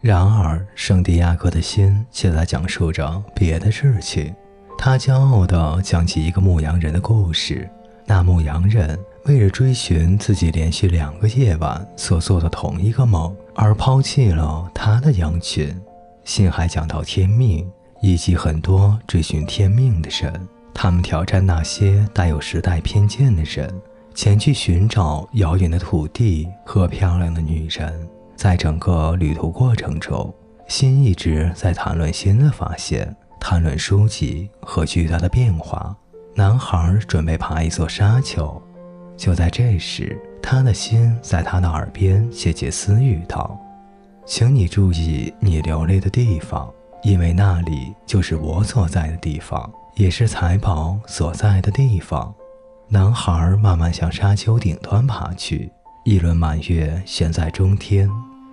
然而，圣地亚哥的心却在讲述着别的事情。他骄傲地讲起一个牧羊人的故事。那牧羊人为了追寻自己连续两个夜晚所做的同一个梦，而抛弃了他的羊群。信还讲到天命，以及很多追寻天命的人，他们挑战那些带有时代偏见的人，前去寻找遥远的土地和漂亮的女人。在整个旅途过程中，心一直在谈论新的发现，谈论书籍和巨大的变化。男孩准备爬一座沙丘，就在这时，他的心在他的耳边窃窃私语道：“请你注意你流泪的地方，因为那里就是我所在的地方，也是财宝所在的地方。”男孩慢慢向沙丘顶端爬去，一轮满月悬在中天，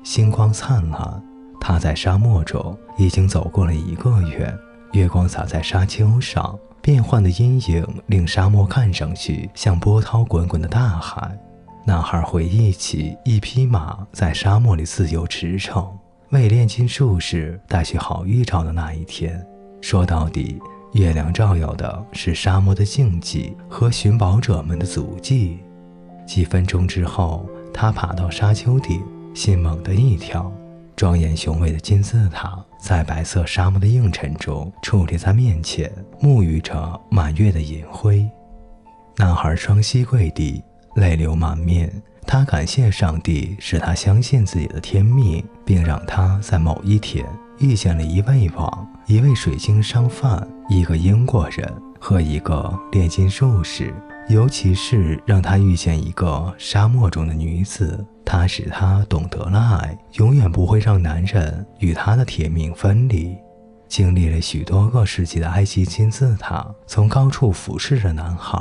星光灿烂。他在沙漠中已经走过了一个月，月光洒在沙丘上。变幻的阴影令沙漠看上去像波涛滚滚的大海。男孩回忆起一匹马在沙漠里自由驰骋，为炼金术士带去好预兆的那一天。说到底，月亮照耀的是沙漠的静寂和寻宝者们的足迹。几分钟之后，他爬到沙丘顶，心猛地一跳。庄严雄伟的金字塔在白色沙漠的映衬中矗立在面前，沐浴着满月的银辉。男孩双膝跪地，泪流满面。他感谢上帝，使他相信自己的天命，并让他在某一天遇见了一位王、一位水晶商贩、一个英国人和一个炼金术士。尤其是让他遇见一个沙漠中的女子，她使他懂得了爱，永远不会让男人与他的铁命分离。经历了许多个世纪的埃及金字塔，从高处俯视着男孩。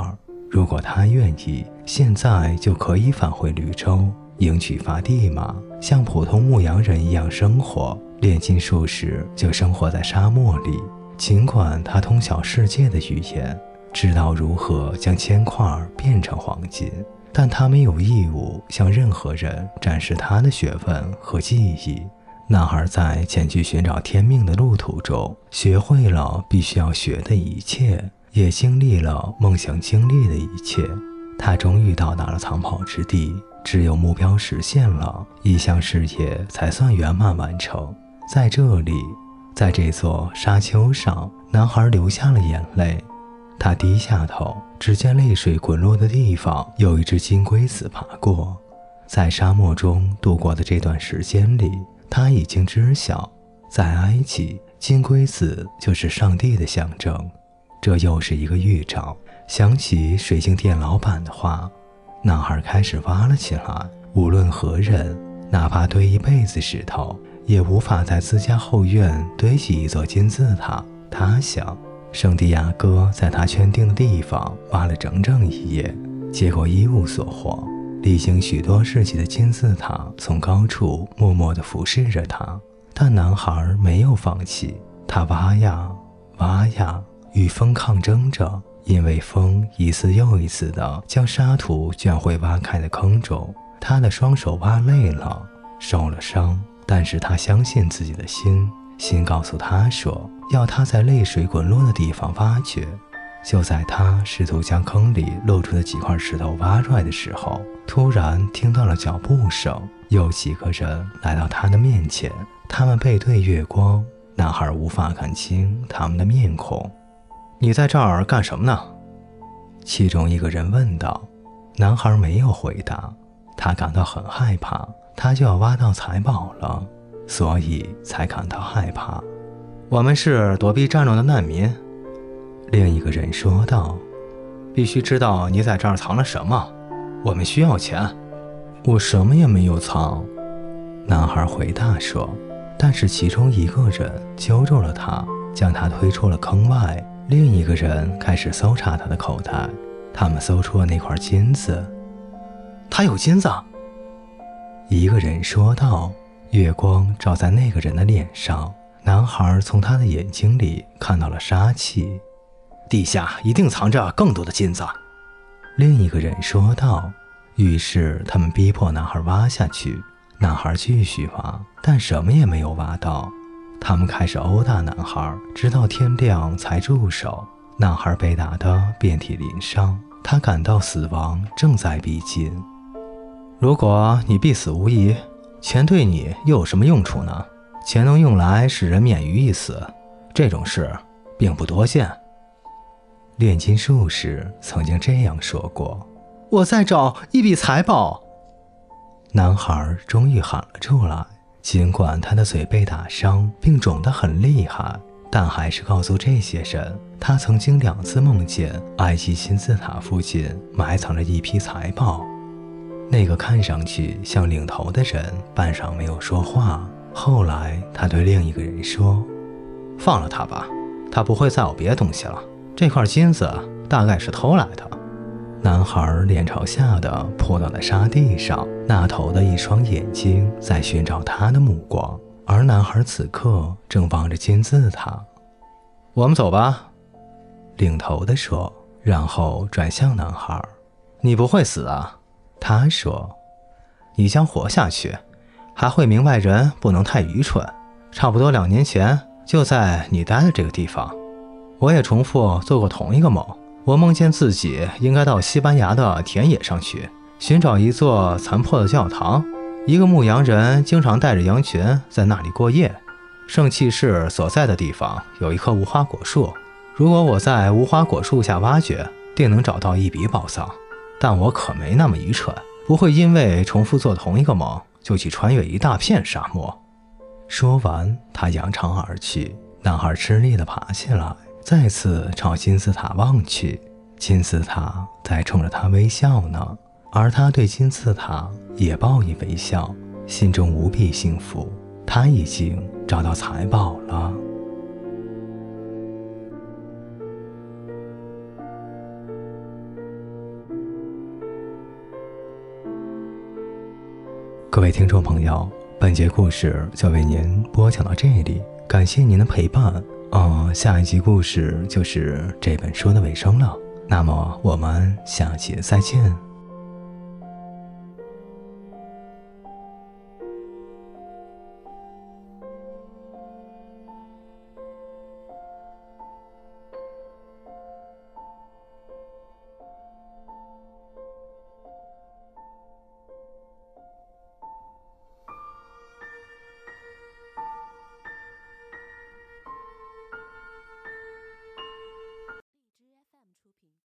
如果他愿意，现在就可以返回绿洲，迎娶法蒂玛，像普通牧羊人一样生活。炼金术士就生活在沙漠里，尽管他通晓世界的语言。知道如何将铅块变成黄金，但他没有义务向任何人展示他的学问和技艺。男孩在前去寻找天命的路途中，学会了必须要学的一切，也经历了梦想经历的一切。他终于到达了藏宝之地，只有目标实现了，一项事业才算圆满完成。在这里，在这座沙丘上，男孩流下了眼泪。他低下头，只见泪水滚落的地方有一只金龟子爬过。在沙漠中度过的这段时间里，他已经知晓，在埃及，金龟子就是上帝的象征。这又是一个预兆。想起水晶店老板的话，男孩开始挖了起来。无论何人，哪怕堆一辈子石头，也无法在自家后院堆起一座金字塔。他想。圣地亚哥在他圈定的地方挖了整整一夜，结果一无所获。历经许多世纪的金字塔从高处默默地俯视着他，但男孩没有放弃。他挖呀挖呀，与风抗争着，因为风一次又一次地将沙土卷回挖开的坑中。他的双手挖累了，受了伤，但是他相信自己的心。心告诉他说，要他在泪水滚落的地方挖掘。就在他试图将坑里露出的几块石头挖出来的时候，突然听到了脚步声，有几个人来到他的面前。他们背对月光，男孩无法看清他们的面孔。你在这儿干什么呢？其中一个人问道。男孩没有回答，他感到很害怕，他就要挖到财宝了。所以才感到害怕。我们是躲避战乱的难民，另一个人说道。必须知道你在这儿藏了什么。我们需要钱。我什么也没有藏，男孩回答说。但是其中一个人揪住了他，将他推出了坑外。另一个人开始搜查他的口袋，他们搜出了那块金子。他有金子，一个人说道。月光照在那个人的脸上，男孩从他的眼睛里看到了杀气。地下一定藏着更多的金子，另一个人说道。于是他们逼迫男孩挖下去。男孩继续挖，但什么也没有挖到。他们开始殴打男孩，直到天亮才住手。男孩被打得遍体鳞伤，他感到死亡正在逼近。如果你必死无疑，钱对你又有什么用处呢？钱能用来使人免于一死，这种事并不多见。炼金术士曾经这样说过：“我在找一笔财宝。”男孩终于喊了出来，尽管他的嘴被打伤并肿得很厉害。但还是告诉这些人，他曾经两次梦见埃及金字塔附近埋藏着一批财宝。那个看上去像领头的人半晌没有说话。后来，他对另一个人说：“放了他吧，他不会再有别的东西了。这块金子大概是偷来的。”男孩脸朝下的扑倒在沙地上，那头的一双眼睛在寻找他的目光。而男孩此刻正望着金字塔。我们走吧，领头的说，然后转向男孩：“你不会死啊？”他说：“你将活下去，还会明白人不能太愚蠢。差不多两年前，就在你待的这个地方，我也重复做过同一个梦。我梦见自己应该到西班牙的田野上去，寻找一座残破的教堂。”一个牧羊人经常带着羊群在那里过夜。圣器室所在的地方有一棵无花果树，如果我在无花果树下挖掘，定能找到一笔宝藏。但我可没那么愚蠢，不会因为重复做同一个梦就去穿越一大片沙漠。说完，他扬长而去。男孩吃力地爬起来，再次朝金字塔望去。金字塔在冲着他微笑呢。而他对金字塔也报以微笑，心中无比幸福。他已经找到财宝了。各位听众朋友，本节故事就为您播讲到这里，感谢您的陪伴。哦，下一集故事就是这本书的尾声了。那么我们下期再见。